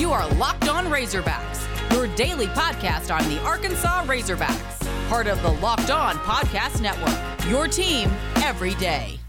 You are Locked On Razorbacks, your daily podcast on the Arkansas Razorbacks, part of the Locked On Podcast Network. Your team every day.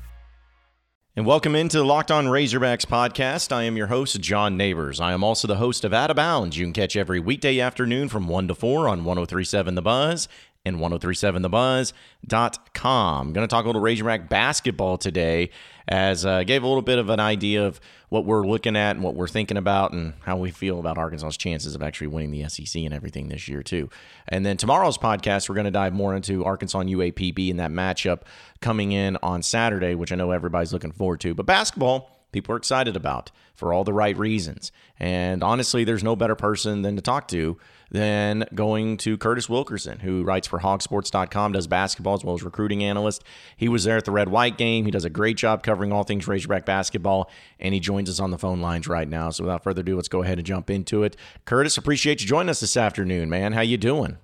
And welcome into the Locked On Razorbacks podcast. I am your host, John Neighbors. I am also the host of Out of Bounds. You can catch every weekday afternoon from 1 to 4 on 1037 The Buzz and 1037thebuzz.com. I'm going to talk a little Razorback basketball today as I uh, gave a little bit of an idea of what we're looking at and what we're thinking about and how we feel about Arkansas's chances of actually winning the SEC and everything this year too. And then tomorrow's podcast, we're going to dive more into Arkansas and UAPB and that matchup coming in on Saturday, which I know everybody's looking forward to. But basketball, people are excited about for all the right reasons. And honestly, there's no better person than to talk to than going to Curtis Wilkerson, who writes for hogsports.com, does basketball as well as recruiting analyst. He was there at the red white game. He does a great job covering all things Razorback basketball, and he joins us on the phone lines right now. So without further ado, let's go ahead and jump into it. Curtis, appreciate you joining us this afternoon, man. How you doing?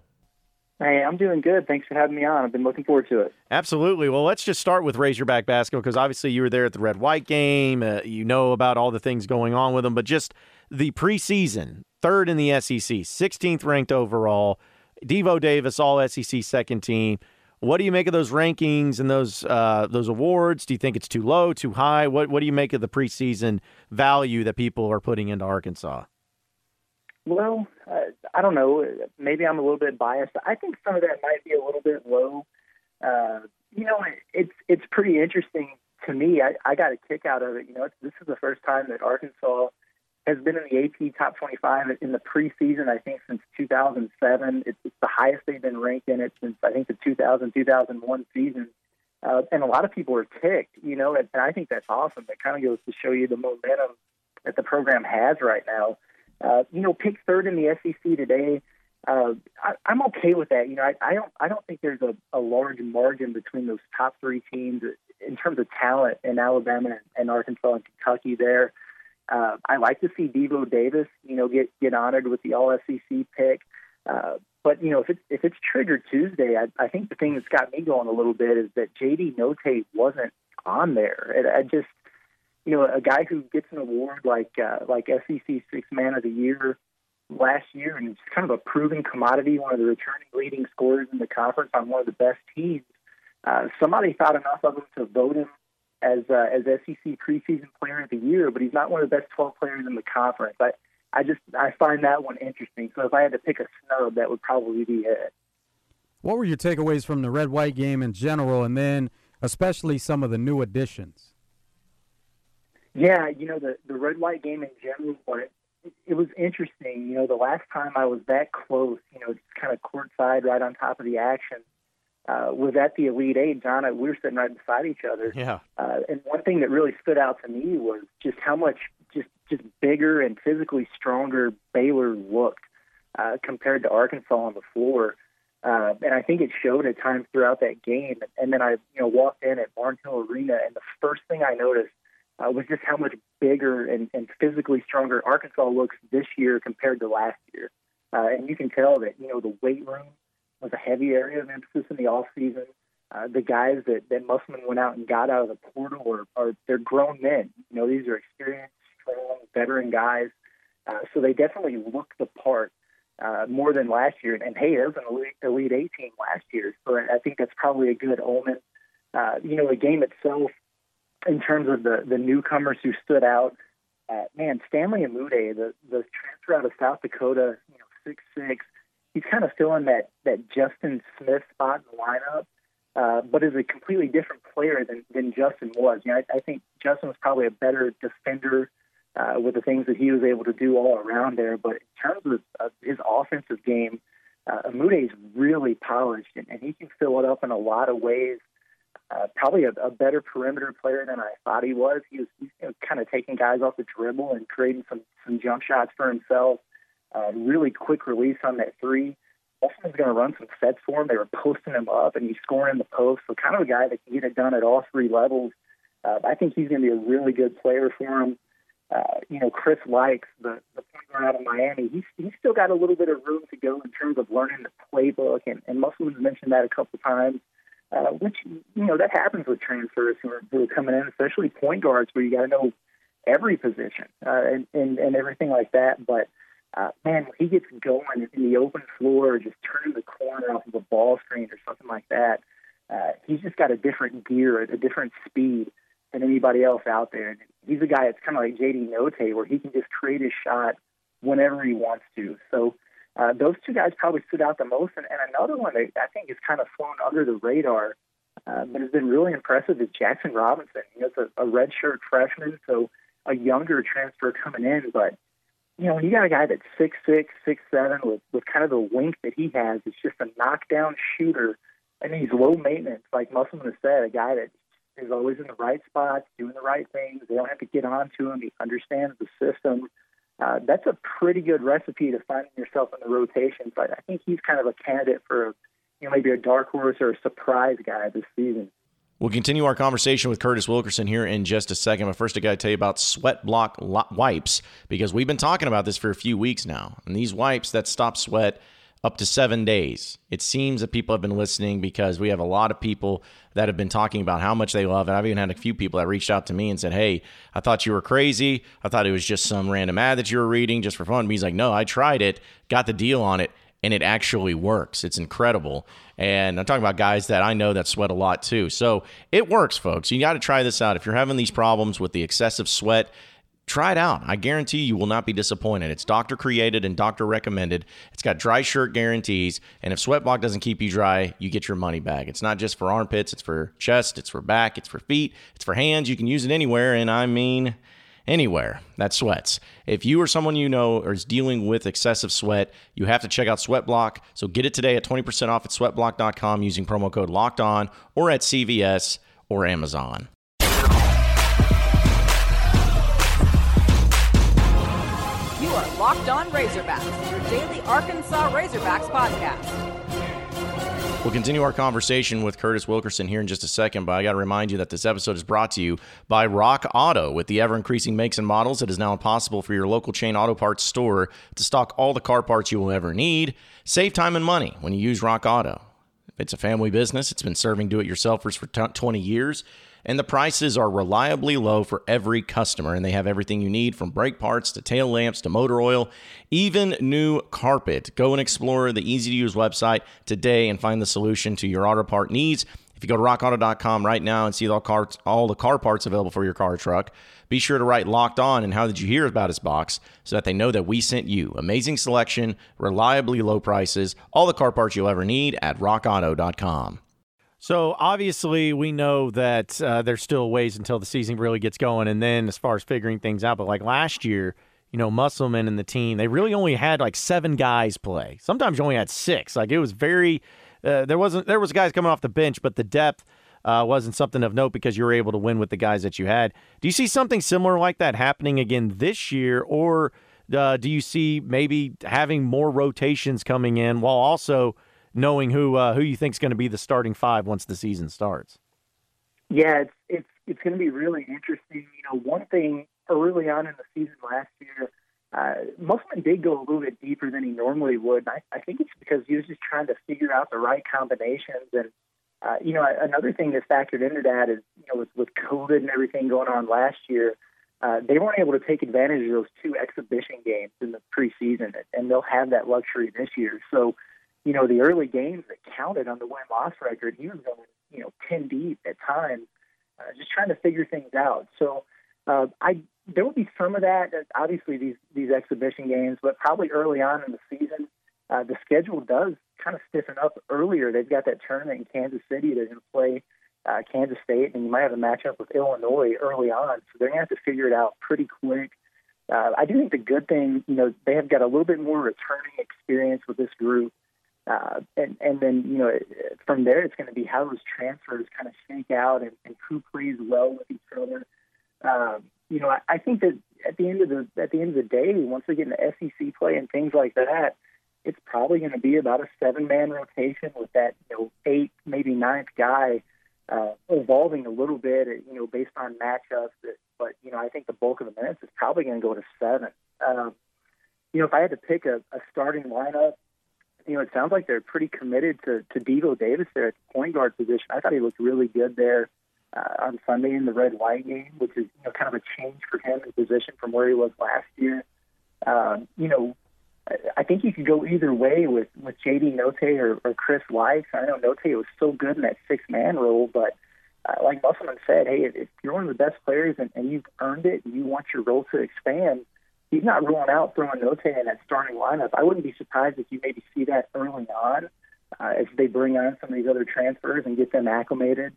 Hey, I'm doing good. Thanks for having me on. I've been looking forward to it. Absolutely. Well, let's just start with Razorback basketball because obviously you were there at the red white game. Uh, you know about all the things going on with them, but just the preseason, third in the SEC, 16th ranked overall. Devo Davis, all SEC second team. What do you make of those rankings and those uh, those awards? Do you think it's too low, too high? What What do you make of the preseason value that people are putting into Arkansas? Well, uh, I don't know. Maybe I'm a little bit biased. I think some of that might be a little bit low. Uh, you know, it's it's pretty interesting to me. I, I got a kick out of it. You know, this is the first time that Arkansas has been in the AP top 25 in the preseason, I think, since 2007. It's, it's the highest they've been ranked in it since, I think, the 2000 2001 season. Uh, and a lot of people are ticked, you know, and, and I think that's awesome. It kind of goes to show you the momentum that the program has right now. Uh, you know, pick third in the SEC today. Uh, I, I'm okay with that. You know, I, I don't I don't think there's a, a large margin between those top three teams in terms of talent in Alabama and Arkansas and Kentucky. There, uh, I like to see Devo Davis, you know, get get honored with the All SEC pick. Uh, but you know, if it's if it's triggered Tuesday, I, I think the thing that's got me going a little bit is that JD Notae wasn't on there. And I just, you know, a guy who gets an award like uh, like SEC Six Man of the Year last year, and it's kind of a proven commodity, one of the returning leading scorers in the conference on one of the best teams. Uh, somebody thought enough of him to vote him as uh, as SEC preseason player of the year, but he's not one of the best 12 players in the conference. I I just I find that one interesting. So if I had to pick a snub, that would probably be it. What were your takeaways from the red white game in general, and then especially some of the new additions? Yeah, you know the the red white game in general, it, it was interesting. You know, the last time I was that close, you know, just kind of courtside, right on top of the action uh, was at the Elite Eight. John, we were sitting right beside each other. Yeah. Uh, and one thing that really stood out to me was just how much just just bigger and physically stronger Baylor looked uh, compared to Arkansas on the floor. Uh, and I think it showed at times throughout that game. And then I, you know, walked in at Barnhill Arena, and the first thing I noticed uh, was just how much bigger and, and physically stronger Arkansas looks this year compared to last year. Uh, and you can tell that, you know, the weight room was a heavy area of emphasis in the off season. Uh, the guys that, that Musselman went out and got out of the portal are, are they're grown men. You know, these are experienced, strong, veteran guys. Uh, so they definitely look the part uh, more than last year. And, and hey, it was an elite, elite eight team last year, so I think that's probably a good omen. Uh, you know, the game itself, in terms of the the newcomers who stood out, uh, man, Stanley Umude, the the transfer out of South Dakota, you know, six six he's kind of filling that that Justin Smith spot in the lineup, uh, but is a completely different player than than Justin was. You know, I, I think Justin was probably a better defender uh, with the things that he was able to do all around there. But in terms of uh, his offensive game, uh, Umude is really polished, and, and he can fill it up in a lot of ways. Uh, probably a, a better perimeter player than I thought he was. He was you know, kind of taking guys off the dribble and creating some some jump shots for himself. Uh, really quick release on that three. Musselman's going to run some sets for him. They were posting him up, and he's scoring in the post. So kind of a guy that can get it done at all three levels. Uh, I think he's going to be a really good player for him. Uh, you know, Chris Lykes, the, the point guard out of Miami, he's, he's still got a little bit of room to go in terms of learning the playbook, and, and Musselman's mentioned that a couple times, uh, which, you know, that happens with transfers who are, who are coming in, especially point guards, where you got to know every position uh, and, and and everything like that. But uh, man, when he gets going in the open floor, just turning the corner off of a ball screen or something like that, uh, he's just got a different gear, a different speed than anybody else out there. And he's a guy that's kind of like JD Notae, where he can just create his shot whenever he wants to. So uh, those two guys probably stood out the most. And, and another one that I think has kind of flown under the radar, uh, but has been really impressive is Jaxson Robinson. Know, it's a, a redshirt freshman, so a younger transfer coming in, but you know, when you got a guy that's six six, six seven, with with kind of the wink that he has, it's just a knockdown shooter, and he's low maintenance, like Musselman has said, a guy that is always in the right spots, doing the right things. They don't have to get on to him. He understands the system. Uh, that's a pretty good recipe to finding yourself in the rotation. But I think he's kind of a candidate for, you know, maybe a dark horse or a surprise guy this season. We'll continue our conversation with Curtis Wilkerson here in just a second. But first, I got to tell you about Sweat Block wipes because we've been talking about this for a few weeks now. And these wipes that stop sweat up to seven days. It seems that people have been listening because we have a lot of people that have been talking about how much they love it. I've even had a few people that reached out to me and said, Hey, I thought you were crazy. I thought it was just some random ad that you were reading just for fun. But he's like, No, I tried it, got the deal on it, and it actually works. It's incredible. And I'm talking about guys that I know that sweat a lot too. So it works, folks. You got to try this out. If you're having these problems with the excessive sweat, Try it out. I guarantee you will not be disappointed. It's doctor created and doctor recommended. It's got dry shirt guarantees. And if Sweatblock doesn't keep you dry, you get your money back. It's not just for armpits, it's for chest, it's for back, it's for feet, it's for hands. You can use it anywhere. And I mean, anywhere that sweats. If you or someone you know is dealing with excessive sweat, you have to check out Sweatblock. So get it today at 20% off at sweatblock.com using promo code locked on or at CVS or Amazon. Locked On Razorbacks, your daily Arkansas Razorbacks podcast. We'll continue our conversation with Curtis Wilkerson here in just a second, but I got to remind you that this episode is brought to you by Rock Auto. With the ever increasing makes and models, it is now impossible for your local chain auto parts store to stock all the car parts you will ever need. Save time and money when you use Rock Auto. It's a family business, it's been serving do it yourselfers for 20 years and the prices are reliably low for every customer. And they have everything you need from brake parts to tail lamps to motor oil, even new carpet. Go and explore the easy to use website today and find the solution to your auto part needs. If you go to rockauto.com right now and see all, car, all the car parts available for your car or truck, be sure to write locked on and how did you hear about his box so that they know that we sent you. Amazing selection, reliably low prices, all the car parts you'll ever need at rockauto.com. So obviously, we know that uh, there's still ways until the season really gets going, and then as far as figuring things out. But like last year, you know, Musselman and the team, they really only had like seven guys play. Sometimes you only had six. Like it was very, uh, there wasn't there was guys coming off the bench, but the depth uh, wasn't something of note because you were able to win with the guys that you had. Do you see something similar like that happening again this year, or uh, do you see maybe having more rotations coming in while also knowing who uh, who you think is going to be the starting five once the season starts. Yeah, it's it's it's going to be really interesting. You know, one thing early on in the season last year, uh, Musselman did go a little bit deeper than he normally would. I, I think it's because he was just trying to figure out the right combinations. And uh, you know, another thing that factored into that is you know with, with COVID and everything going on last year. Uh, they weren't able to take advantage of those two exhibition games in the preseason, and they'll have that luxury this year. So, you know, the early games that counted on the win loss record, he was going, you know, 10 deep at times, uh, just trying to figure things out. So uh, I there will be some of that. Uh, obviously, these these exhibition games, but probably early on in the season, uh, the schedule does kind of stiffen up earlier. They've got that tournament in Kansas City. They're going to play uh, Kansas State, and you might have a matchup with Illinois early on. So they're going to have to figure it out pretty quick. Uh, I do think the good thing, you know, they have got a little bit more returning experience with this group. Uh, and and then you know from there it's going to be how those transfers kind of shake out and, and who plays well with each other. Um, you know, I, I think that at the end of the at the end of the day, once we get into SEC play and things like that, it's probably going to be about a seven man rotation with that you know eight maybe ninth guy uh, evolving a little bit, you know, based on matchups. But you know, I think the bulk of the minutes is probably going to go to seven. Um, you know, if I had to pick a, a starting lineup you know, it sounds like they're pretty committed to to Devo Davis there at the point guard position. I thought he looked really good there uh, on Sunday in the red white game, which is you know kind of a change for him in position from where he was last year. Um, you know, I think you could go either way with with JD Notae or, or Chris Weiss. I know Notae was so good in that six man role, but uh, like Musselman said, hey, if you're one of the best players and, and you've earned it, and you want your role to expand. He's not ruling out throwing Notae in that starting lineup. I wouldn't be surprised if you maybe see that early on uh, as they bring on some of these other transfers and get them acclimated.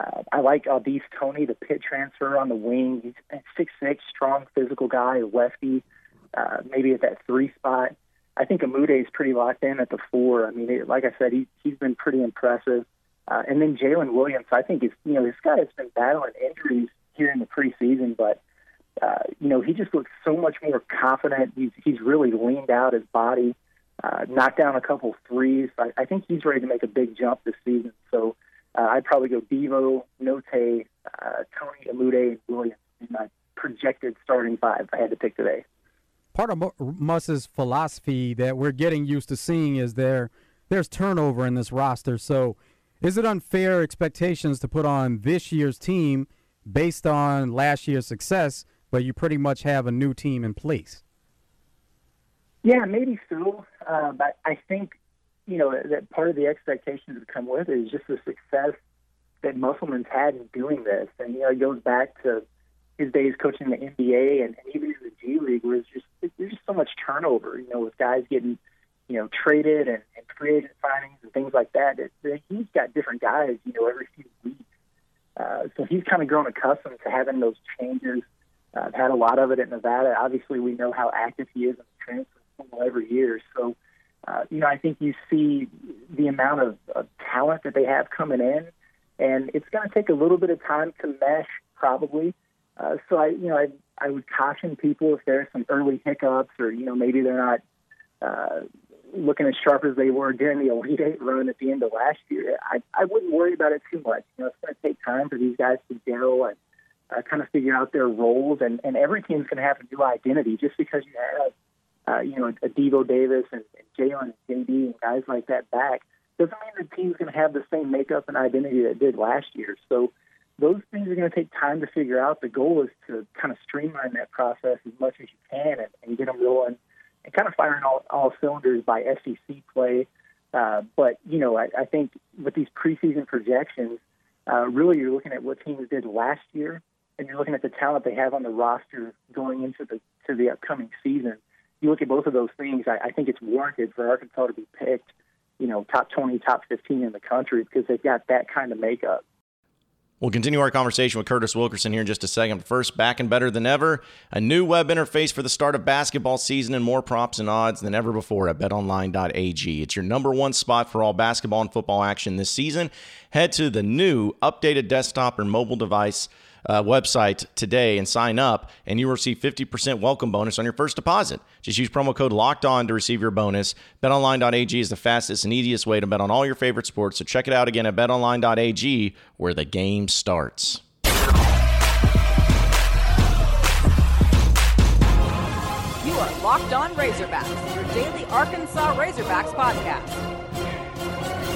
Uh, I like Au'Diese Toney, the Pitt transfer on the wing. He's a six six, strong, physical guy, lefty uh, maybe at that three spot. I think Umude is pretty locked in at the four. I mean, it, like I said, he, he's been pretty impressive. Uh, and then Jaylin Williams, I think is you know this guy has been battling injuries here in the preseason, but uh, you know he just looks so much more confident. He's he's really leaned out his body, uh, knocked down a couple threes. I, I think he's ready to make a big jump this season. So uh, I'd probably go Devo, Note, uh, Toney, and Williams in my projected starting five. I had to pick today part of Muss's philosophy that we're getting used to seeing is there there's turnover in this roster. So, is it unfair expectations to put on this year's team based on last year's success, but you pretty much have a new team in place? Yeah, maybe so. Uh, but I think you know that part of the expectations that come with it is just the success that Musselman's had in doing this, and you know it goes back to his days coaching the NBA and, and even in the G League, where it's just there's just so much turnover. You know, with guys getting you know traded and, and free signings and things like that. It, it, he's got different guys, you know, every few weeks. Uh, so he's kind of grown accustomed to having those changes. I've had a lot of it at Nevada. Obviously, we know how active he is in the transfer portal every year. So, uh, you know, I think you see the amount of, of talent that they have coming in, and it's going to take a little bit of time to mesh, probably. Uh, so I, you know, I, I would caution people if there's some early hiccups or you know maybe they're not uh, looking as sharp as they were during the Elite Eight run at the end of last year. I, I wouldn't worry about it too much. You know, it's going to take time for these guys to gel and uh, kind of figure out their roles, and, and every team's going to have a new identity. Just because you have, uh, you know, a Devo Davis and, and Jaylin and JD and guys like that back doesn't mean the team's going to have the same makeup and identity that it did last year. So those things are going to take time to figure out. The goal is to kind of streamline that process as much as you can and, and get them rolling and kind of firing all, all cylinders by SEC play. Uh, but, you know, I, I think with these preseason projections, uh, really you're looking at what teams did last year and you're looking at the talent they have on the roster going into the to the upcoming season. You look at both of those things, I, I think it's warranted for Arkansas to be picked, you know, top 20, top 15 in the country because they've got that kind of makeup. We'll continue our conversation with Curtis Wilkerson here in just a second. First, back and better than ever. A new web interface for the start of basketball season and more props and odds than ever before at betonline.ag. It's your number one spot for all basketball and football action this season. Head to the new updated desktop or mobile device uh, website today and sign up, and you will receive 50% welcome bonus on your first deposit. Just use promo code Locked On to receive your bonus. BetOnline.ag is the fastest and easiest way to bet on all your favorite sports. So check it out again at BetOnline.ag, where the game starts. You are Locked On Razorbacks, your daily Arkansas Razorbacks podcast.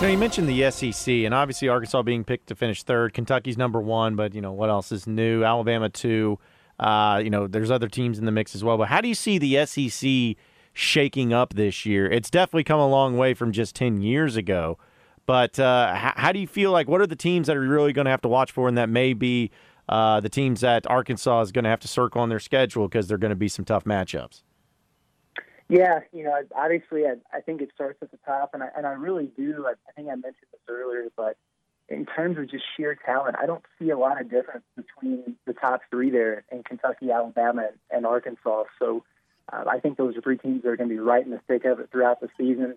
Now, you mentioned the SEC, and obviously Arkansas being picked to finish third. Kentucky's number one, but you know what else is new? Alabama two. Uh, you know, there's other teams in the mix as well. But how do you see the SEC shaking up this year? It's definitely come a long way from just ten years ago. But uh, how, how, do you feel like? What are the teams that are really going to have to watch for, and that may be uh, the teams that Arkansas is going to have to circle on their schedule because they're going to be some tough matchups? Yeah, you know, obviously, I, I think it starts at the top, and I and I really do. I, I think I mentioned this earlier, but in terms of just sheer talent, I don't see a lot of difference between the top three there in Kentucky, Alabama, and Arkansas. So uh, I think those are three teams that are going to be right in the thick of it throughout the season.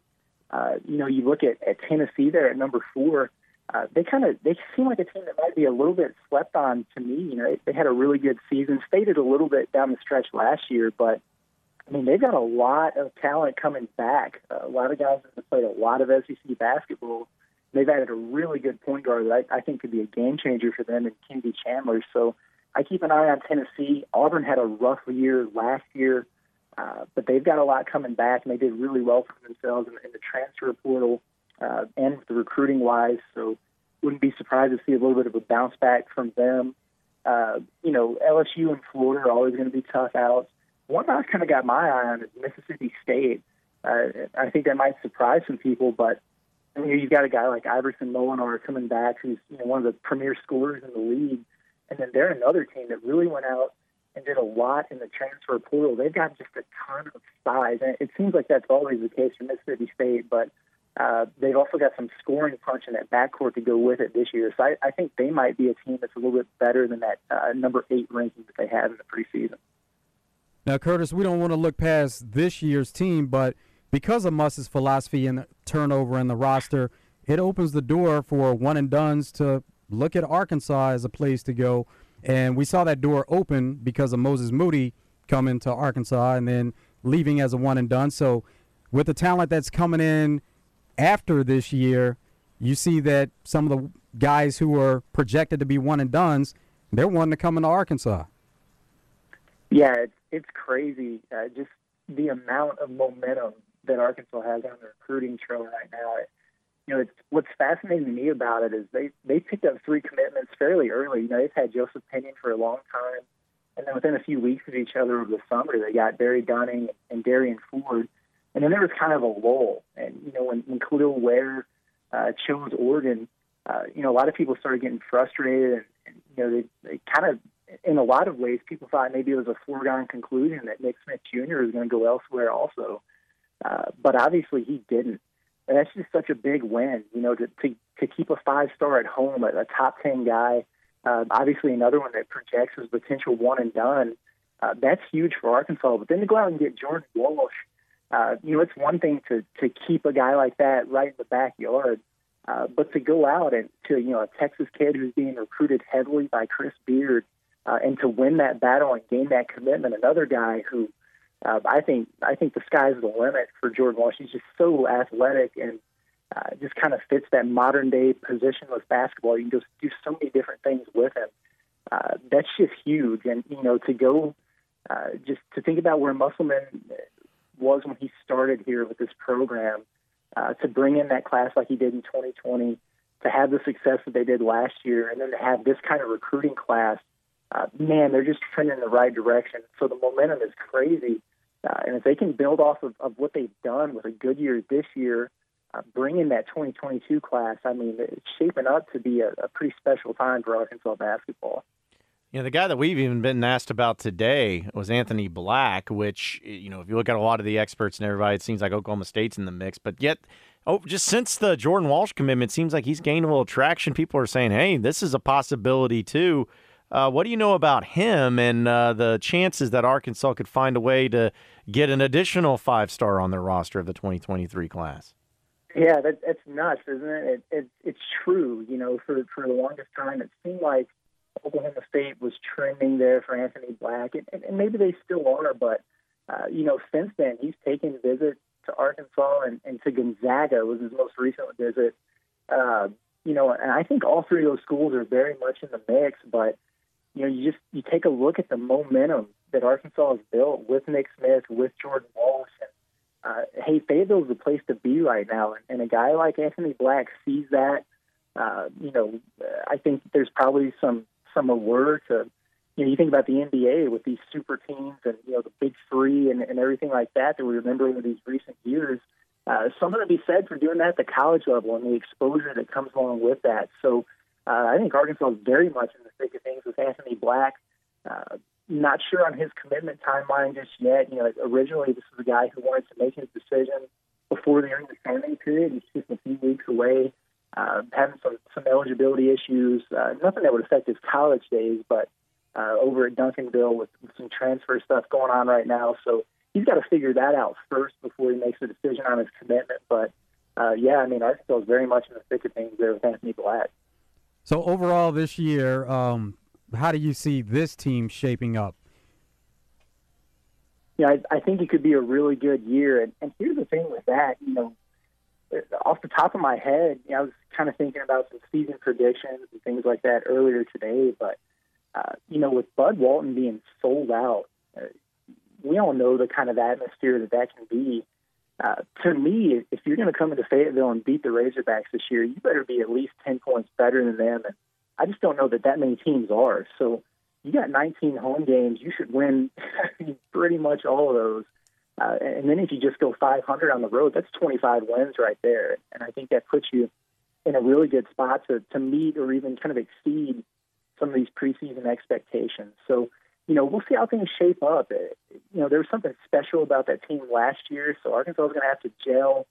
Uh, you know, you look at, at Tennessee there at number four. Uh, they kind of they seem like a team that might be a little bit slept on to me. You know, they, they had a really good season, faded a little bit down the stretch last year, but I mean, they've got a lot of talent coming back. A lot of guys have played a lot of SEC basketball. They've added a really good point guard that I, I think could be a game changer for them in Kennedy Chandler. So I keep an eye on Tennessee. Auburn had a rough year last year, uh, but they've got a lot coming back, and they did really well for themselves in, in the transfer portal uh, and the recruiting wise. So wouldn't be surprised to see a little bit of a bounce back from them. Uh, you know, LSU and Florida are always going to be tough outs. One I kind of got my eye on is Mississippi State. Uh, I think that might surprise some people, but I mean, you've got a guy like Iverson Molinar coming back, who's you know, one of the premier scorers in the league, and then they're another team that really went out and did a lot in the transfer portal. They've got just a ton of size, and it seems like that's always the case for Mississippi State, but uh, they've also got some scoring punch in that backcourt to go with it this year. So I, I think they might be a team that's a little bit better than that uh, number eight ranking that they had in the preseason. Now, Curtis, we don't want to look past this year's team, but because of Muss's philosophy and turnover in the roster, it opens the door for one and dones to look at Arkansas as a place to go. And we saw that door open because of Moses Moody coming to Arkansas and then leaving as a one and done. So, with the talent that's coming in after this year, you see that some of the guys who are projected to be one and dones, they're wanting to come into Arkansas. Yeah, it's, it's crazy. Uh, just the amount of momentum that Arkansas has on the recruiting trail right now. It, You know, it's, what's fascinating to me about it is they they picked up three commitments fairly early. You know, they've had Joseph Pinion for a long time, and then within a few weeks of each other over the summer, they got Barry Dunning and Derrian Ford. And then there was kind of a lull. And, you know, when, when Kel'el Ware uh, chose Oregon, uh, you know, a lot of people started getting frustrated. And, and you know, they, they kind of, in a lot of ways, people thought maybe it was a foregone conclusion that Nick Smith Jr. is going to go elsewhere also. Uh, but obviously he didn't. And that's just such a big win, you know, to, to, to keep a five star at home, a, a top 10 guy. Uh, obviously, another one that projects as potential one and done. Uh, that's huge for Arkansas. But then to go out and get Jordan Walsh, uh, you know, it's one thing to to keep a guy like that right in the backyard, uh, but to go out and to you know a Texas kid who's being recruited heavily by Chris Beard, uh, and to win that battle and gain that commitment, another guy who uh, I think I think the sky's the limit for Jordan Walsh. He's just so athletic and uh, just kind of fits that modern day positionless basketball. You can just do so many different things with him. Uh, that's just huge, and you know to go. Uh, just to think about where Musselman was when he started here with this program, uh, to bring in that class like he did in 2020, to have the success that they did last year, and then to have this kind of recruiting class, uh, man, they're just trending in the right direction. So the momentum is crazy. Uh, and if they can build off of, of what they've done with a good year this year, uh, bring in that 2022 class, I mean, it's shaping up to be a, a pretty special time for Arkansas basketball. You know, the guy that we've even been asked about today was Anthony Black, which, you know, if you look at a lot of the experts and everybody, it seems like Oklahoma State's in the mix. But yet, oh, just since the Jordan Walsh commitment, it seems like he's gained a little traction. People are saying, hey, this is a possibility too. Uh, what do you know about him and uh, the chances that Arkansas could find a way to get an additional five star on their roster of the 2023 class? Yeah, that, that's nuts, isn't it? it, it it's true. You know, for for the longest time, it seemed like Oklahoma State was trending there for Anthony Black, and, and, and maybe they still are, but uh, you know, since then he's taken visits to Arkansas and, and to Gonzaga was his most recent visit. Uh, you know, and I think all three of those schools are very much in the mix, but you know, you just you take a look at the momentum that Arkansas has built with Nick Smith, with Jordan Walsh, and uh, hey, Fayetteville's the place to be right now, and, and a guy like Anthony Black sees that. Uh, you know, I think there's probably some some allure to you know, you think about the NBA with these super teams and you know the big three and, and everything like that that we remember in these recent years. Uh, something to be said for doing that at the college level and the exposure that comes along with that. So uh, I think Arkansas is very much in the thick of things with Anthony Black. Uh, not sure on his commitment timeline just yet. You know, originally this was a guy who wanted to make his decision before the early signing period. He's just a few weeks away uh, having some some eligibility issues. Uh, nothing that would affect his college days, but uh, over at Duncanville with, with some transfer stuff going on right now. So he's got to figure that out first before he makes a decision on his commitment. But uh, yeah, I mean, Arkansas is very much in the thick of things there with Anthony Black. So overall, this year, um, how do you see this team shaping up? Yeah, I, I think it could be a really good year. And, and here's the thing with that, you know, off the top of my head, you know, I was kind of thinking about some season predictions and things like that earlier today. But uh, you know, with Bud Walton being sold out, uh, we all know the kind of atmosphere that that can be. Uh, to me, if you're going to come into Fayetteville and beat the Razorbacks this year, you better be at least 10 points better than them. And I just don't know that that many teams are. So you got 19 home games. You should win pretty much all of those. Uh, and then if you just go 500 on the road, that's 25 wins right there. And I think that puts you in a really good spot to, to meet or even kind of exceed some of these preseason expectations. So, you know, we'll see how things shape up. You know, there was something special about that team last year, so Arkansas is going to have to gel,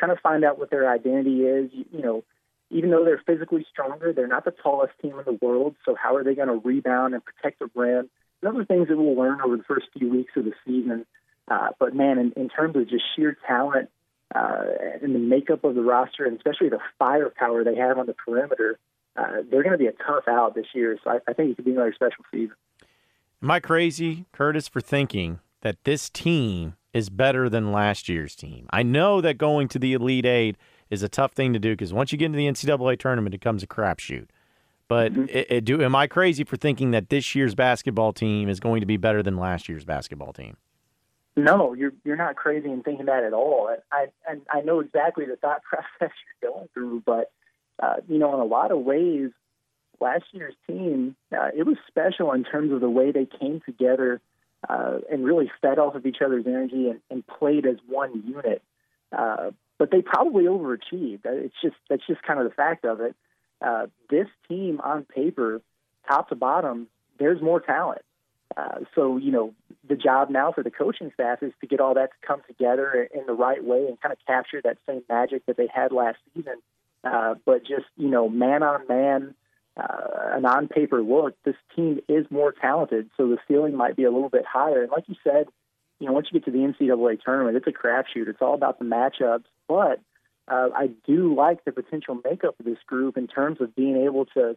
kind of find out what their identity is. You, you know, even though they're physically stronger, they're not the tallest team in the world. So how are they going to rebound and protect the rim? Those are things that we'll learn over the first few weeks of the season. Uh, but man, in, in terms of just sheer talent uh, and the makeup of the roster, and especially the firepower they have on the perimeter, uh, they're going to be a tough out this year. So I, I think it could be another special season. Am I crazy, Curtis, for thinking that this team is better than last year's team? I know that going to the Elite Eight is a tough thing to do because once you get into the NCAA tournament, it becomes a crapshoot. But mm-hmm. it, it do am I crazy for thinking that this year's basketball team is going to be better than last year's basketball team? No, you're you're not crazy in thinking that at all. I and I know exactly the thought process you're going through, but uh, you know, in a lot of ways, last year's team uh, it was special in terms of the way they came together uh, and really fed off of each other's energy and, and played as one unit. Uh, but they probably overachieved. It's just that's just kind of the fact of it. Uh, this team on paper, top to bottom, there's more talent. Uh, so you know the job now for the coaching staff is to get all that to come together in the right way and kind of capture that same magic that they had last season. Uh, but just you know, man on man, uh, an on paper look, this team is more talented, so the ceiling might be a little bit higher. And like you said, you know, once you get to the NCAA tournament, it's a crapshoot. It's all about the matchups. But uh, I do like the potential makeup of this group in terms of being able to,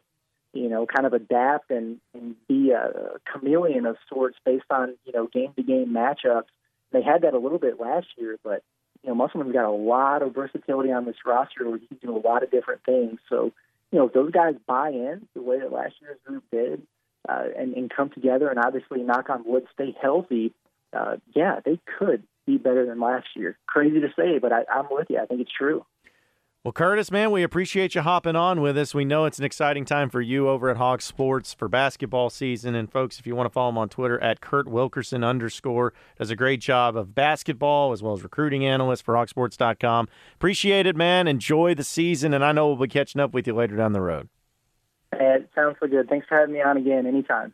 you know, kind of adapt and, and be a chameleon of sorts based on, you know, game to game matchups. They had that a little bit last year, but, you know, Musselman's got a lot of versatility on this roster where he can do a lot of different things. So, you know, if those guys buy in the way that last year's group did uh, and, and come together and obviously knock on wood, stay healthy, uh, yeah, they could be better than last year. Crazy to say, but I, I'm with you. I think it's true. Well, Curtis, man, we appreciate you hopping on with us. We know it's an exciting time for you over at Hog Sports for basketball season. And folks, if you want to follow him on Twitter at Kurt Wilkerson underscore, does a great job of basketball as well as recruiting analyst for hogsports.com. Appreciate it, man. Enjoy the season, and I know we'll be catching up with you later down the road. It sounds so good. Thanks for having me on again. Anytime.